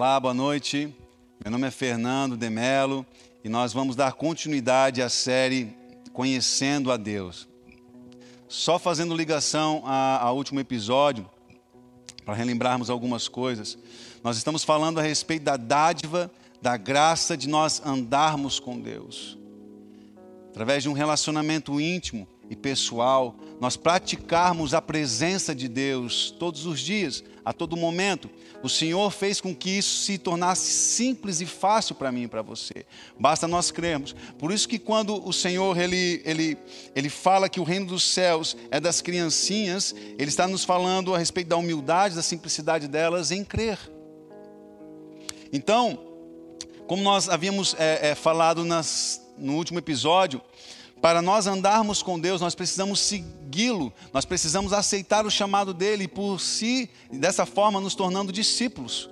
Olá, boa noite. Meu nome é Fernando Demelo e nós vamos dar continuidade à série Conhecendo a Deus. Só fazendo ligação ao último episódio, para relembrarmos algumas coisas, nós estamos falando a respeito da dádiva, da graça de nós andarmos com Deus. Através de um relacionamento íntimo, e pessoal, nós praticarmos a presença de Deus todos os dias, a todo momento. O Senhor fez com que isso se tornasse simples e fácil para mim e para você. Basta nós crermos. Por isso que quando o Senhor ele, ele, ele fala que o reino dos céus é das criancinhas, ele está nos falando a respeito da humildade, da simplicidade delas em crer. Então, como nós havíamos é, é, falado nas, no último episódio, para nós andarmos com Deus, nós precisamos segui-lo, nós precisamos aceitar o chamado dele por si, dessa forma, nos tornando discípulos.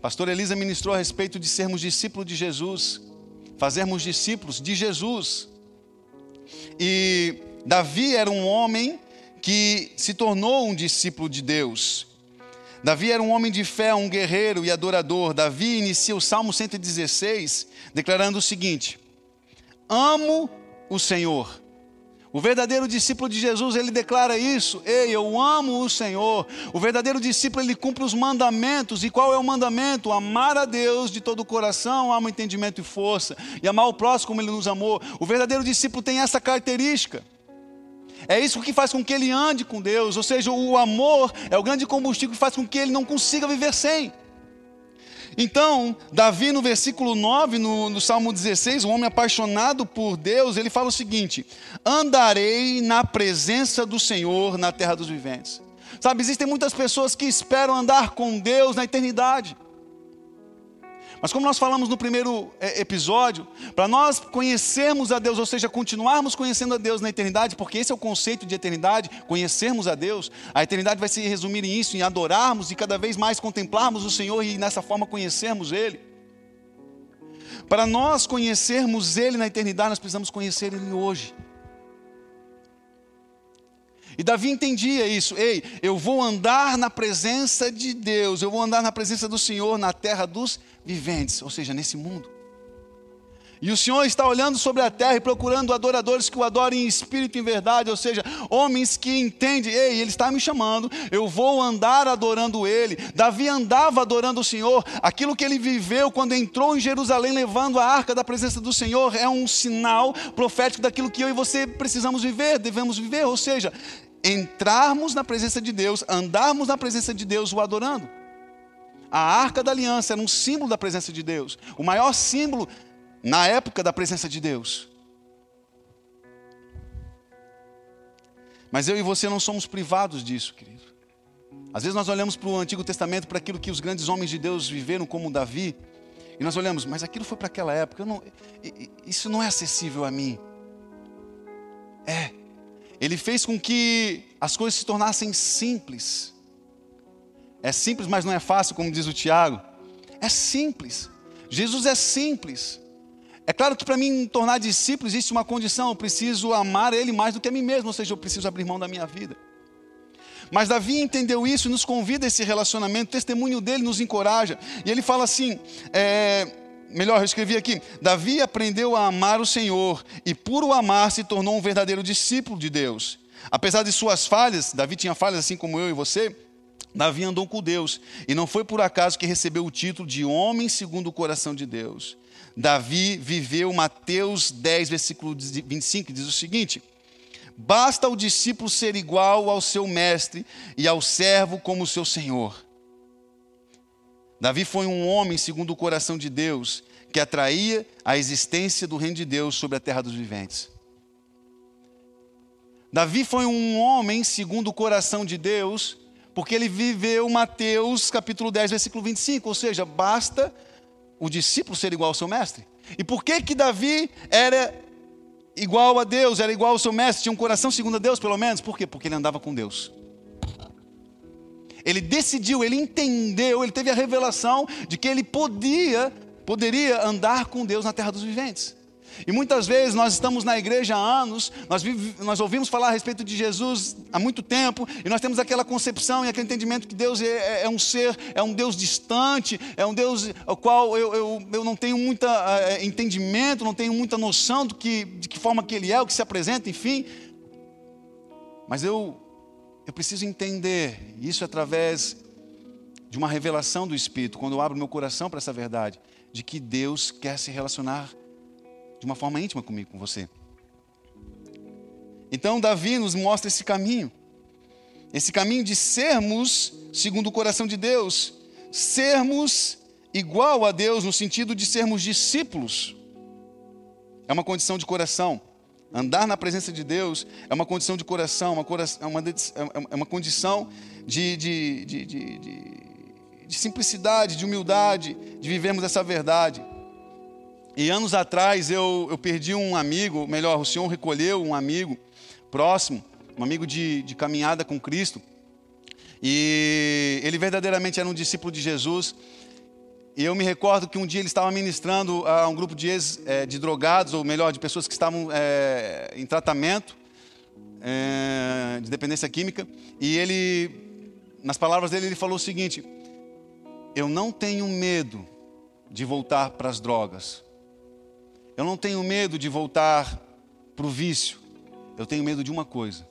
Pastor Elisa ministrou a respeito de sermos discípulos de Jesus, fazermos discípulos de Jesus. E Davi era um homem que se tornou um discípulo de Deus. Davi era um homem de fé, um guerreiro e adorador. Davi inicia o Salmo 116 declarando o seguinte: amo o Senhor. O verdadeiro discípulo de Jesus, ele declara isso: Ei, eu amo o Senhor. O verdadeiro discípulo, ele cumpre os mandamentos. E qual é o mandamento? Amar a Deus de todo o coração, alma, entendimento e força. E amar o próximo como ele nos amou. O verdadeiro discípulo tem essa característica. É isso que faz com que ele ande com Deus. Ou seja, o amor é o grande combustível que faz com que ele não consiga viver sem. Então, Davi, no versículo 9, no, no, Salmo 16, um homem apaixonado por Deus, ele fala o seguinte: Andarei na presença do Senhor na terra dos viventes. Sabe, existem muitas pessoas que esperam andar com Deus na eternidade. Mas como nós falamos no primeiro é, episódio, para nós conhecermos a Deus, ou seja, continuarmos conhecendo a Deus na eternidade, porque esse é o conceito de eternidade, conhecermos a Deus, a eternidade vai se resumir em isso, em adorarmos e cada vez mais contemplarmos o Senhor e nessa forma conhecermos Ele. Para nós conhecermos Ele na eternidade, nós precisamos conhecer Ele hoje. E Davi entendia isso. Ei, eu vou andar na presença de Deus, eu vou andar na presença do Senhor na terra dos viventes, ou seja, nesse mundo. E o Senhor está olhando sobre a terra e procurando adoradores que o adorem em espírito e em verdade, ou seja, homens que entendem, ei, Ele está me chamando, eu vou andar adorando Ele. Davi andava adorando o Senhor, aquilo que ele viveu quando entrou em Jerusalém levando a arca da presença do Senhor é um sinal profético daquilo que eu e você precisamos viver, devemos viver, ou seja, entrarmos na presença de Deus, andarmos na presença de Deus o adorando. A arca da aliança era um símbolo da presença de Deus, o maior símbolo na época da presença de Deus. Mas eu e você não somos privados disso, querido. Às vezes nós olhamos para o Antigo Testamento, para aquilo que os grandes homens de Deus viveram, como Davi, e nós olhamos, mas aquilo foi para aquela época, não, isso não é acessível a mim. É, ele fez com que as coisas se tornassem simples. É simples, mas não é fácil, como diz o Tiago. É simples. Jesus é simples. É claro que para mim tornar discípulo existe uma condição, eu preciso amar Ele mais do que a mim mesmo, ou seja, eu preciso abrir mão da minha vida. Mas Davi entendeu isso e nos convida a esse relacionamento, o testemunho dele nos encoraja. E ele fala assim: é, melhor, eu escrevi aqui: Davi aprendeu a amar o Senhor e, por o amar, se tornou um verdadeiro discípulo de Deus. Apesar de suas falhas, Davi tinha falhas assim como eu e você. Davi andou com Deus e não foi por acaso que recebeu o título de homem segundo o coração de Deus. Davi viveu Mateus 10, versículo 25, que diz o seguinte: Basta o discípulo ser igual ao seu mestre e ao servo como seu senhor. Davi foi um homem segundo o coração de Deus, que atraía a existência do reino de Deus sobre a terra dos viventes. Davi foi um homem segundo o coração de Deus, porque ele viveu Mateus capítulo 10, versículo 25, ou seja, basta o discípulo ser igual ao seu mestre. E por que que Davi era igual a Deus, era igual ao seu mestre, tinha um coração segundo a Deus, pelo menos? Por quê? Porque ele andava com Deus. Ele decidiu, ele entendeu, ele teve a revelação de que ele podia, poderia andar com Deus na terra dos viventes. E muitas vezes nós estamos na igreja há anos, nós, nós ouvimos falar a respeito de Jesus há muito tempo, e nós temos aquela concepção e aquele entendimento que Deus é, é, é um ser, é um Deus distante, é um Deus ao qual eu, eu, eu não tenho muito é, entendimento, não tenho muita noção do que, de que forma que Ele é, o que se apresenta, enfim. Mas eu, eu preciso entender, isso através de uma revelação do Espírito, quando eu abro meu coração para essa verdade, de que Deus quer se relacionar de uma forma íntima comigo, com você. Então, Davi nos mostra esse caminho, esse caminho de sermos segundo o coração de Deus, sermos igual a Deus no sentido de sermos discípulos. É uma condição de coração. Andar na presença de Deus é uma condição de coração, uma, é, uma, é uma condição de, de, de, de, de simplicidade, de humildade, de vivermos essa verdade. E anos atrás eu, eu perdi um amigo, melhor, o Senhor recolheu um amigo próximo, um amigo de, de caminhada com Cristo. E ele verdadeiramente era um discípulo de Jesus. E eu me recordo que um dia ele estava ministrando a um grupo de, ex, é, de drogados, ou melhor, de pessoas que estavam é, em tratamento é, de dependência química. E ele, nas palavras dele, ele falou o seguinte: Eu não tenho medo de voltar para as drogas. Eu não tenho medo de voltar para o vício. Eu tenho medo de uma coisa.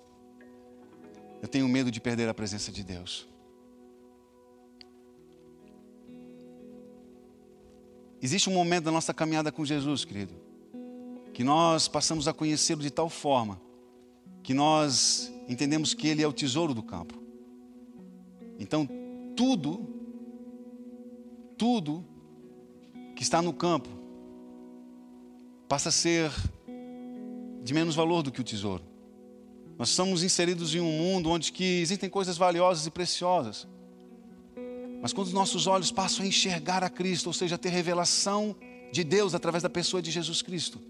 Eu tenho medo de perder a presença de Deus. Existe um momento da nossa caminhada com Jesus, querido, que nós passamos a conhecê-lo de tal forma que nós entendemos que ele é o tesouro do campo. Então, tudo, tudo que está no campo passa a ser de menos valor do que o tesouro. Nós somos inseridos em um mundo onde que existem coisas valiosas e preciosas. Mas quando os nossos olhos passam a enxergar a Cristo, ou seja, a ter revelação de Deus através da pessoa de Jesus Cristo,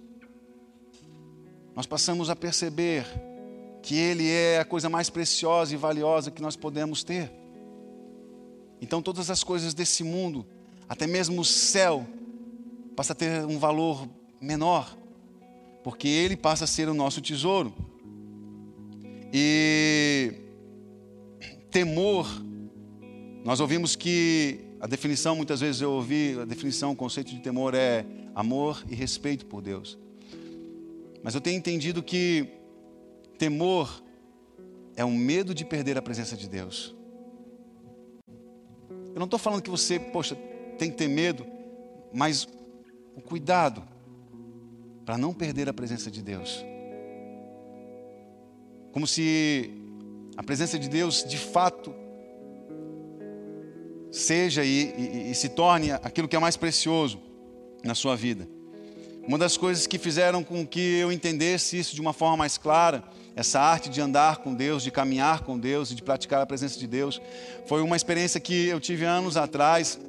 nós passamos a perceber que Ele é a coisa mais preciosa e valiosa que nós podemos ter. Então, todas as coisas desse mundo, até mesmo o céu, passa a ter um valor menor, porque ele passa a ser o nosso tesouro. E temor, nós ouvimos que a definição, muitas vezes eu ouvi, a definição, o conceito de temor é amor e respeito por Deus. Mas eu tenho entendido que temor é um medo de perder a presença de Deus. Eu não estou falando que você, poxa, tem que ter medo, mas o cuidado para não perder a presença de Deus. Como se a presença de Deus de fato seja e, e, e, se torne aquilo que é mais precioso na sua vida. Uma das coisas que fizeram com que eu entendesse isso de uma forma mais clara, essa arte de andar com Deus, de caminhar com Deus e de praticar a presença de Deus, foi uma experiência que eu tive anos atrás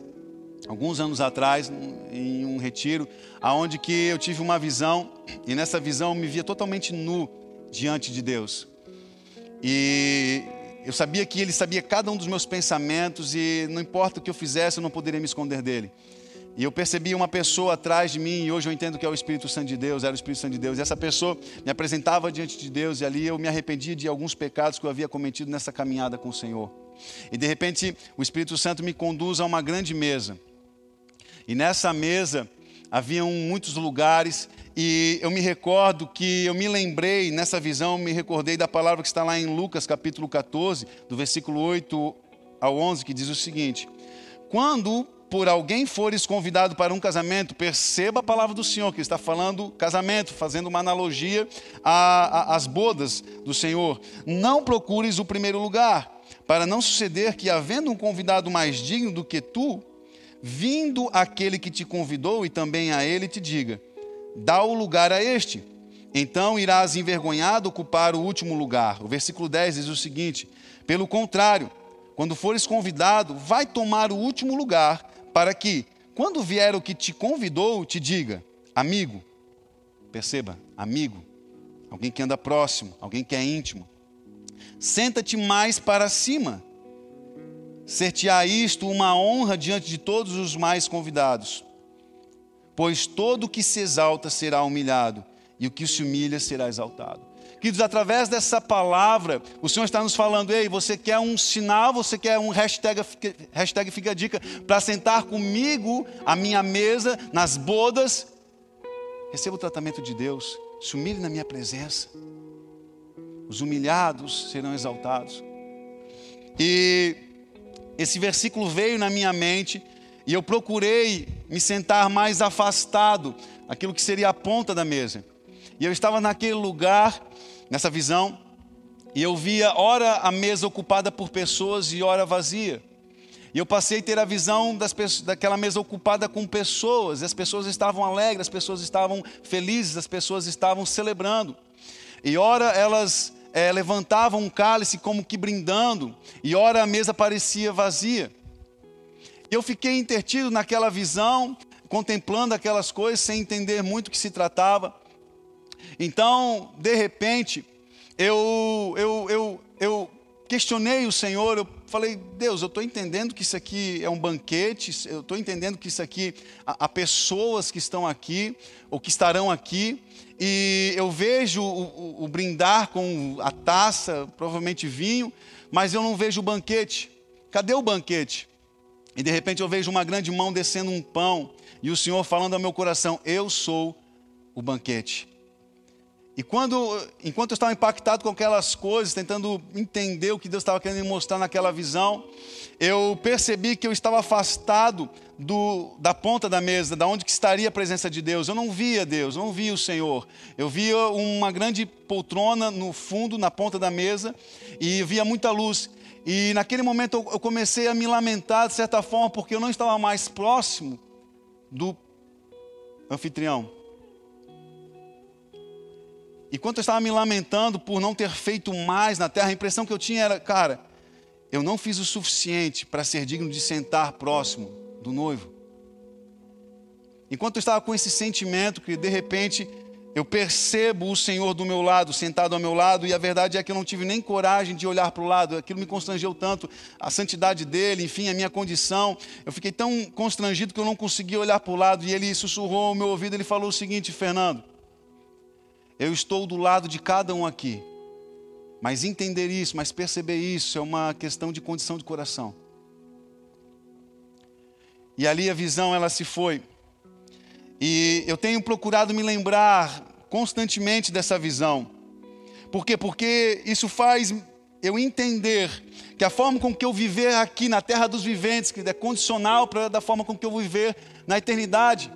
alguns anos atrás, em um retiro, aonde que eu tive uma visão e nessa visão eu me via totalmente nu diante de Deus. E eu sabia que Ele sabia cada um dos meus pensamentos e não importa o que eu fizesse, eu não poderia me esconder dele. E eu percebi uma pessoa atrás de mim, e hoje eu entendo que é o Espírito Santo de Deus, era o Espírito Santo de Deus. E essa pessoa me apresentava diante de Deus, e ali eu me arrependia de alguns pecados que eu havia cometido nessa caminhada com o Senhor. E de repente o Espírito Santo me conduz a uma grande mesa. E nessa mesa haviam muitos lugares e eu me recordo que eu me lembrei, nessa visão, me recordei da palavra que está lá em Lucas capítulo 14, do versículo 8 ao 11, que diz o seguinte: Quando por alguém fores convidado para um casamento, perceba a palavra do Senhor, que está falando casamento, fazendo uma analogia às bodas do Senhor. Não procures o primeiro lugar, para não suceder que, havendo um convidado mais digno do que tu, vindo aquele que te convidou e também a ele te diga: dá o lugar a este. Então irás envergonhado ocupar o último lugar. O versículo 10 diz o seguinte: pelo contrário, quando fores convidado, vai tomar o último lugar, para que, quando vier o que te convidou, te diga: amigo. Perceba, amigo, alguém que anda próximo, alguém que é íntimo. Senta-te mais para cima Ser-te-á isto uma honra diante de todos os mais convidados. pois todo o que se exalta será humilhado, e o que se humilha será exaltado. Queridos, através dessa palavra, o Senhor está nos falando: ei, você quer um sinal, você quer um hashtag, hashtag fica a dica, para sentar comigo à minha mesa, nas bodas, receba o tratamento de Deus, se humilhe na minha presença. Os humilhados serão exaltados. E esse versículo veio na minha mente e eu procurei me sentar mais afastado, aquilo que seria a ponta da mesa. E eu estava naquele lugar, nessa visão, e eu via ora a mesa ocupada por pessoas e ora vazia. E eu passei a ter a visão das, daquela mesa ocupada com pessoas, e as pessoas estavam alegres, as pessoas estavam felizes, as pessoas estavam celebrando. E ora elas é, levantavam um cálice como que brindando, e ora a mesa parecia vazia. Eu fiquei intertido naquela visão, contemplando aquelas coisas, sem entender muito o que se tratava. Então, de repente, eu, eu, eu, eu questionei o Senhor, eu falei, Deus, eu estou entendendo que isso aqui é um banquete, eu estou entendendo que isso aqui, há, pessoas que estão aqui, ou que estarão aqui, e eu vejo o, o, o brindar com a taça, provavelmente vinho, mas eu não vejo o banquete. Cadê o banquete? E de repente eu vejo uma grande mão descendo um pão, e o Senhor falando ao meu coração: Eu sou o banquete. E quando, enquanto eu estava impactado com aquelas coisas, tentando entender o que Deus estava querendo me mostrar naquela visão, eu percebi que eu estava afastado do, da ponta da mesa, da onde que estaria a presença de Deus. Eu não via Deus, não via o Senhor. Eu via uma grande poltrona no fundo, na ponta da mesa, e via muita luz. E naquele momento eu comecei a me lamentar de certa forma, porque eu não estava mais próximo do anfitrião. E quando eu estava me lamentando por não ter feito mais na terra, a impressão que eu tinha era, cara, eu não fiz o suficiente para ser digno de sentar próximo do noivo. Enquanto eu estava com esse sentimento que de repente eu percebo o Senhor do meu lado, sentado ao meu lado, e a verdade é que eu não tive nem coragem de olhar para o lado, aquilo me constrangeu tanto, a santidade dele, enfim, a minha condição. Eu fiquei tão constrangido que eu não conseguia olhar para o lado, e ele sussurrou ao meu ouvido, ele falou o seguinte: Fernando, eu estou do lado de cada um aqui. Mas entender isso, mas perceber isso é uma questão de condição de coração. E ali a visão ela se foi. E eu tenho procurado me lembrar constantemente dessa visão. Por quê? Porque isso faz eu entender que a forma com que eu viver aqui na terra dos viventes, que é condicional para da forma com que eu vou viver na eternidade.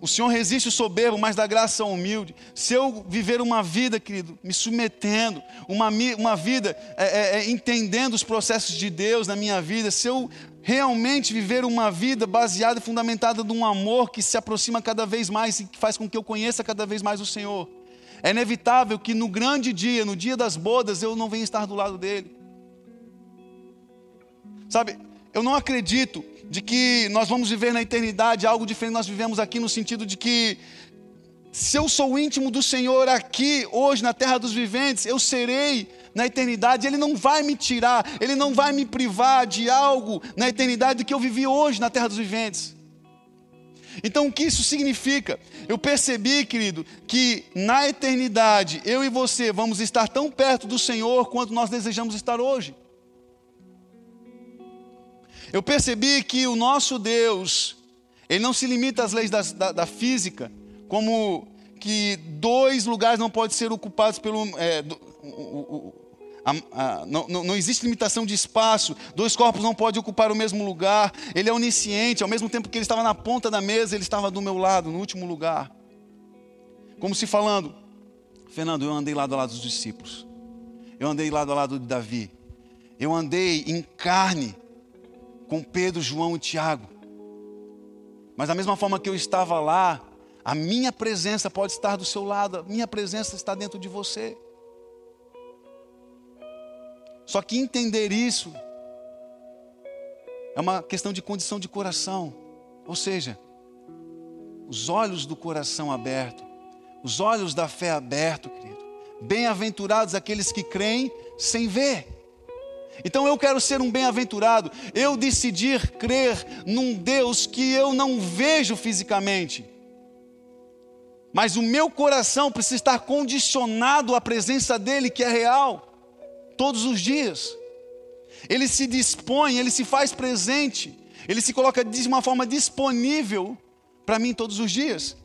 O Senhor resiste o soberbo, mas dá graça ao humilde. Se eu viver uma vida, querido, me submetendo, uma, uma vida é, é, é, entendendo os processos de Deus na minha vida, se eu realmente viver uma vida baseada e fundamentada num amor que se aproxima cada vez mais e que faz com que eu conheça cada vez mais o Senhor, é inevitável que no grande dia, no dia das bodas, eu não venha estar do lado dele. Sabe, eu não acredito de que nós vamos viver na eternidade algo diferente nós vivemos aqui no sentido de que se eu sou íntimo do Senhor aqui, hoje, na terra dos viventes, eu serei na eternidade. Ele não vai me tirar, Ele não vai me privar de algo na eternidade que eu vivi hoje na terra dos viventes. Então, o que isso significa? Eu percebi, querido, que na eternidade, eu e você vamos estar tão perto do Senhor quanto nós desejamos estar hoje. Eu percebi que o nosso Deus, ele não se limita às leis da, da, da física, como que dois lugares não podem ser ocupados pelo. É, o, o, a, a, não, não, existe limitação de espaço, dois corpos não podem ocupar o mesmo lugar. Ele é onisciente, ao mesmo tempo que ele estava na ponta da mesa, ele estava do meu lado, no último lugar. Como se falando, Fernando, eu andei lado a lado dos discípulos, eu andei lado a lado de Davi, eu andei em carne com Pedro, João e Tiago. Mas da mesma forma que eu estava lá, a minha presença pode estar do seu lado, a minha presença está dentro de você. Só que entender isso é uma questão de condição de coração, ou seja, os olhos do coração aberto, os olhos da fé aberto, querido. Bem-aventurados aqueles que creem sem ver. Então eu quero ser um bem-aventurado. Eu decidir crer num Deus que eu não vejo fisicamente. Mas o meu coração precisa estar condicionado à presença dele, que é real, todos os dias. Ele se dispõe, ele se faz presente, ele se coloca de uma forma disponível para mim todos os dias.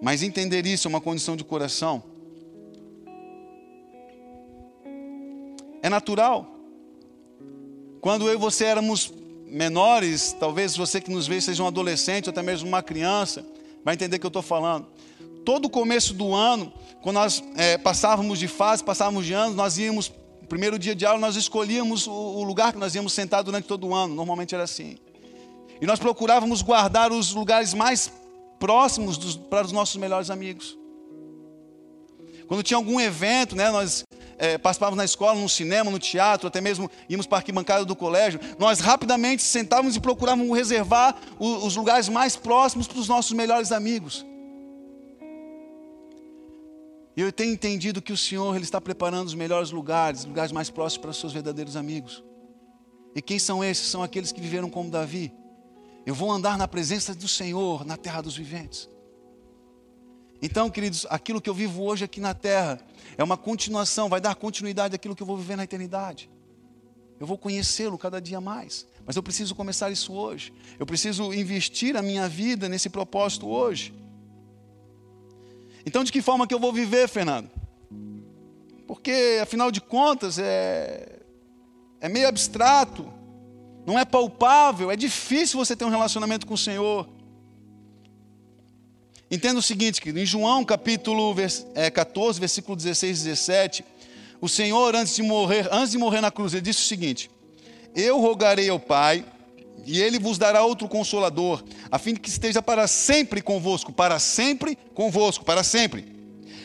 Mas entender isso é uma condição de coração. É natural. Quando eu e você éramos menores, talvez você que nos vê seja um adolescente ou até mesmo uma criança, vai entender o que eu estou falando. Todo começo do ano, quando nós é, passávamos de fase, passávamos de ano, nós íamos, primeiro dia de aula, nós escolhíamos o, o lugar que nós íamos sentar durante todo o ano. Normalmente era assim. E nós procurávamos guardar os lugares mais próximos dos, para os nossos melhores amigos. Quando tinha algum evento, né, nós é, participávamos na escola, no cinema, no teatro, até mesmo íamos para a arquibancada do colégio, nós rapidamente sentávamos e procurávamos reservar os, os lugares mais próximos para os nossos melhores amigos. E eu tenho entendido que o Senhor ele está preparando os melhores lugares, lugares mais próximos para os seus verdadeiros amigos. E quem são esses? São aqueles que viveram como Davi. Eu vou andar na presença do Senhor na terra dos viventes. Então, queridos, aquilo que eu vivo hoje aqui na terra é uma continuação, vai dar continuidade àquilo que eu vou viver na eternidade. Eu vou conhecê-lo cada dia mais. Mas eu preciso começar isso hoje. Eu preciso investir a minha vida nesse propósito hoje. Então, de que forma que eu vou viver, Fernando? Porque, afinal de contas, é, é meio abstrato, não é palpável, é difícil você ter um relacionamento com o Senhor. Entenda o seguinte, querido, em João capítulo 14, é, versículo 16 e 17, o Senhor, antes de morrer, antes de morrer na cruz, ele disse o seguinte: Eu rogarei ao Pai, e ele vos dará outro consolador, a fim de que esteja para sempre convosco, para sempre convosco, para sempre.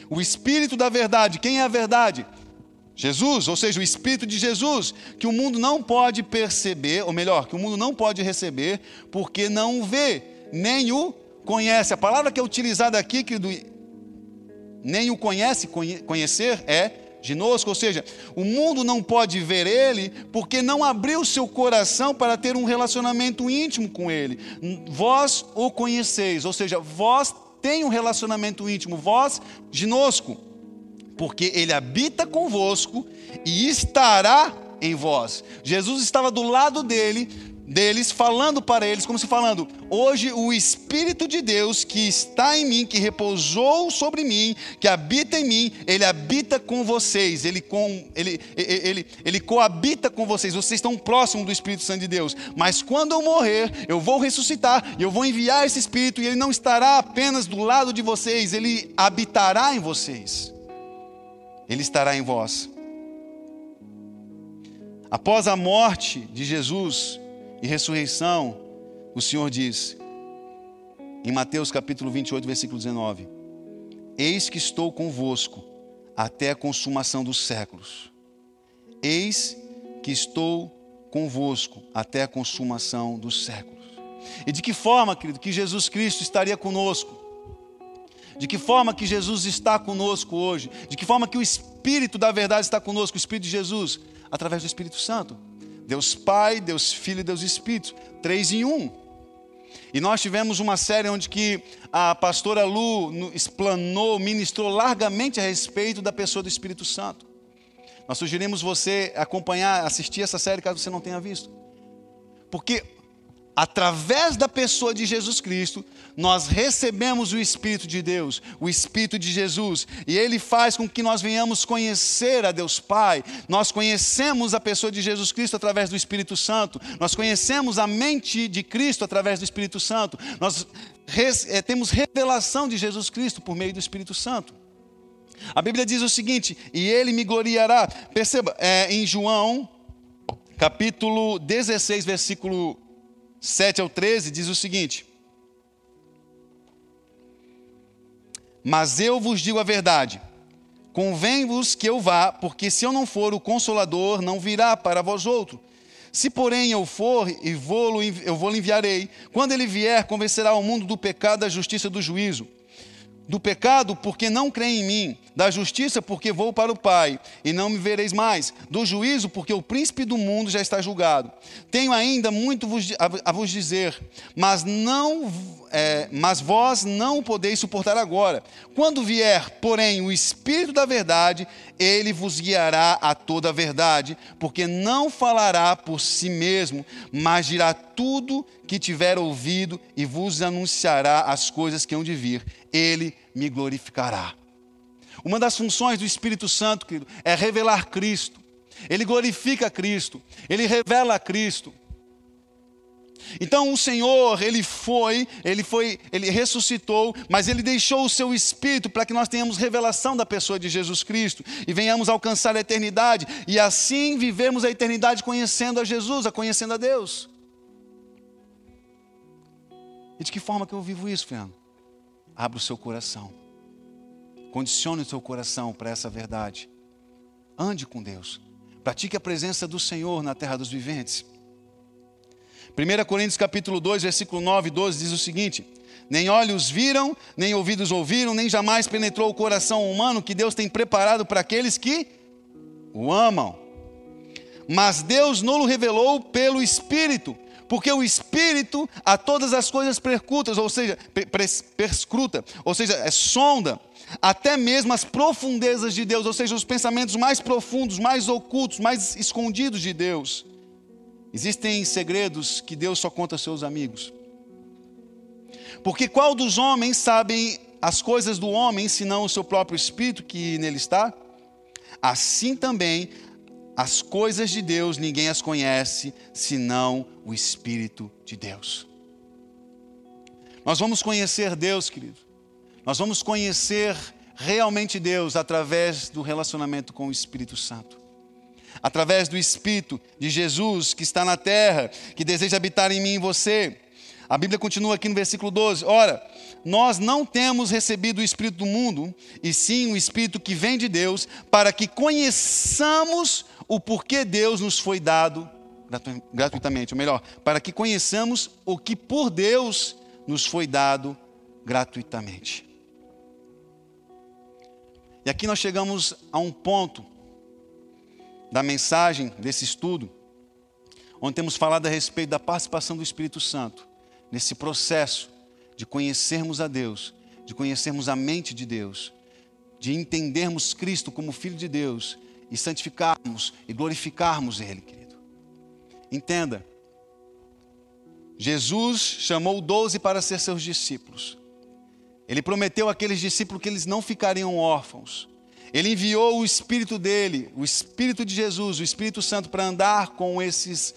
O Espírito da verdade, quem é a verdade? Jesus, ou seja, o Espírito de Jesus, que o mundo não pode perceber, ou melhor, que o mundo não pode receber, porque não o vê, nem o conhece. A palavra que é utilizada aqui, que do, nem o conhece, conhecer é ginosco, ou seja, o mundo não pode ver ele porque não abriu seu coração para ter um relacionamento íntimo com ele. Vós o conheceis, ou seja, vós tem um relacionamento íntimo, vós ginosco, porque ele habita convosco e estará em vós. Jesus estava do lado dele, deles, falando para eles, como se falando: Hoje o Espírito de Deus que está em mim, que repousou sobre mim, que habita em mim, ele habita com vocês, ele, com, ele, ele, ele, coabita com vocês, vocês estão próximos do Espírito Santo de Deus. Mas quando eu morrer, eu vou ressuscitar, e eu vou enviar esse Espírito, e ele não estará apenas do lado de vocês, ele habitará em vocês, ele estará em vós. Após a morte de Jesus, e ressurreição, o Senhor diz, em Mateus capítulo 28, versículo 19: Eis que estou convosco até a consumação dos séculos. Eis que estou convosco até a consumação dos séculos. E de que forma, querido, que Jesus Cristo estaria conosco? De que forma que Jesus está conosco hoje? De que forma que o Espírito da verdade está conosco, o Espírito de Jesus? Através do Espírito Santo. Deus Pai, Deus Filho e Deus Espírito, três em um. E nós tivemos uma série onde que a pastora Lu explanou, ministrou largamente a respeito da pessoa do Espírito Santo. Nós sugerimos você acompanhar, assistir essa série caso você não tenha visto. Porque através da pessoa de Jesus Cristo, nós recebemos o Espírito de Deus, o Espírito de Jesus, e ele faz com que nós venhamos conhecer a Deus Pai. Nós conhecemos a pessoa de Jesus Cristo através do Espírito Santo, nós conhecemos a mente de Cristo através do Espírito Santo, nós é, temos revelação de Jesus Cristo por meio do Espírito Santo. A Bíblia diz o seguinte: e ele me gloriará. Perceba, é, em João, capítulo 16, versículo 7 ao 13 diz o seguinte: Mas eu vos digo a verdade, convém-vos que eu vá, porque se eu não for, o consolador não virá para vós outro. Se porém eu for e vou eu vou lhe enviarei. Quando ele vier, convencerá o mundo do pecado, da justiça e do juízo. Do pecado, porque não creem em mim, da justiça, porque vou para o Pai e não me vereis mais, do juízo, porque o príncipe do mundo já está julgado. Tenho ainda muito a vos dizer, mas não, é, mas vós não podeis suportar agora. Quando vier, porém, o Espírito da Verdade, ele vos guiará a toda a verdade, porque não falará por si mesmo, mas dirá tudo que tiver ouvido e vos anunciará as coisas que hão de vir. Ele me glorificará. Uma das funções do Espírito Santo, querido, é revelar Cristo. Ele glorifica Cristo, ele revela Cristo. Então o Senhor, ele foi, ele foi, ele ressuscitou, mas ele deixou o seu espírito para que nós tenhamos revelação da pessoa de Jesus Cristo e venhamos alcançar a eternidade e assim vivemos a eternidade conhecendo a Jesus, a conhecendo a Deus. E de que forma que eu vivo isso, Fernando? Abra o seu coração. Condicione o seu coração para essa verdade. Ande com Deus. Pratique a presença do Senhor na terra dos viventes. 1 Coríntios capítulo 2, versículo 9 e 12 diz o seguinte: Nem olhos viram, nem ouvidos ouviram, nem jamais penetrou o coração humano que Deus tem preparado para aqueles que o amam. Mas Deus não o revelou pelo Espírito, porque o Espírito a todas as coisas percutas, ou seja, perscruta, ou seja, é sonda, até mesmo as profundezas de Deus, ou seja, os pensamentos mais profundos, mais ocultos, mais escondidos de Deus. Existem segredos que Deus só conta aos seus amigos. Porque qual dos homens sabem as coisas do homem, senão o seu próprio espírito que nele está? Assim também as coisas de Deus ninguém as conhece, senão o Espírito de Deus. Nós vamos conhecer Deus, querido. Nós vamos conhecer realmente Deus através do relacionamento com o Espírito Santo através do Espírito de Jesus que está na terra, que deseja habitar em mim e em você. A Bíblia continua aqui no versículo 12: Ora, nós não temos recebido o Espírito do mundo, e sim o Espírito que vem de Deus, para que conheçamos o porquê Deus nos foi dado gratuitamente, ou melhor, para que conheçamos o que por Deus nos foi dado gratuitamente. E aqui nós chegamos a um ponto da mensagem desse estudo, onde temos falado a respeito da participação do Espírito Santo nesse processo de conhecermos a Deus, de conhecermos a mente de Deus, de entendermos Cristo como Filho de Deus e santificarmos e glorificarmos Ele, querido. Entenda, Jesus chamou doze para ser seus discípulos. Ele prometeu àqueles discípulos que eles não ficariam órfãos. Ele enviou o Espírito dele, o Espírito de Jesus, o Espírito Santo, para andar com esses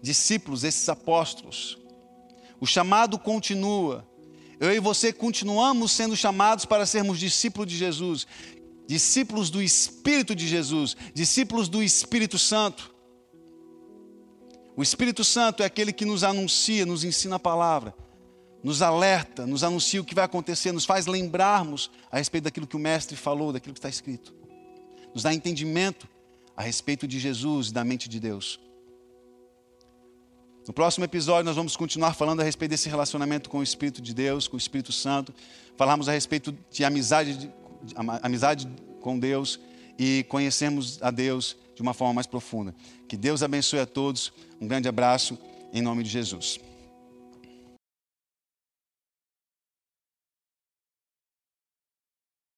discípulos, esses apóstolos. O chamado continua. Eu e você continuamos sendo chamados para sermos discípulos de Jesus, discípulos do Espírito de Jesus, discípulos do Espírito Santo. O Espírito Santo é aquele que nos anuncia, nos ensina a palavra nos alerta, nos anuncia o que vai acontecer, nos faz lembrarmos a respeito daquilo que o Mestre falou, daquilo que está escrito. Nos dá entendimento a respeito de Jesus e da mente de Deus. No próximo episódio, nós vamos continuar falando a respeito desse relacionamento com o Espírito de Deus, com o Espírito Santo. Falarmos a respeito de amizade, de, amizade com Deus e conhecermos a Deus de uma forma mais profunda. Que Deus abençoe a todos. Um grande abraço, em nome de Jesus.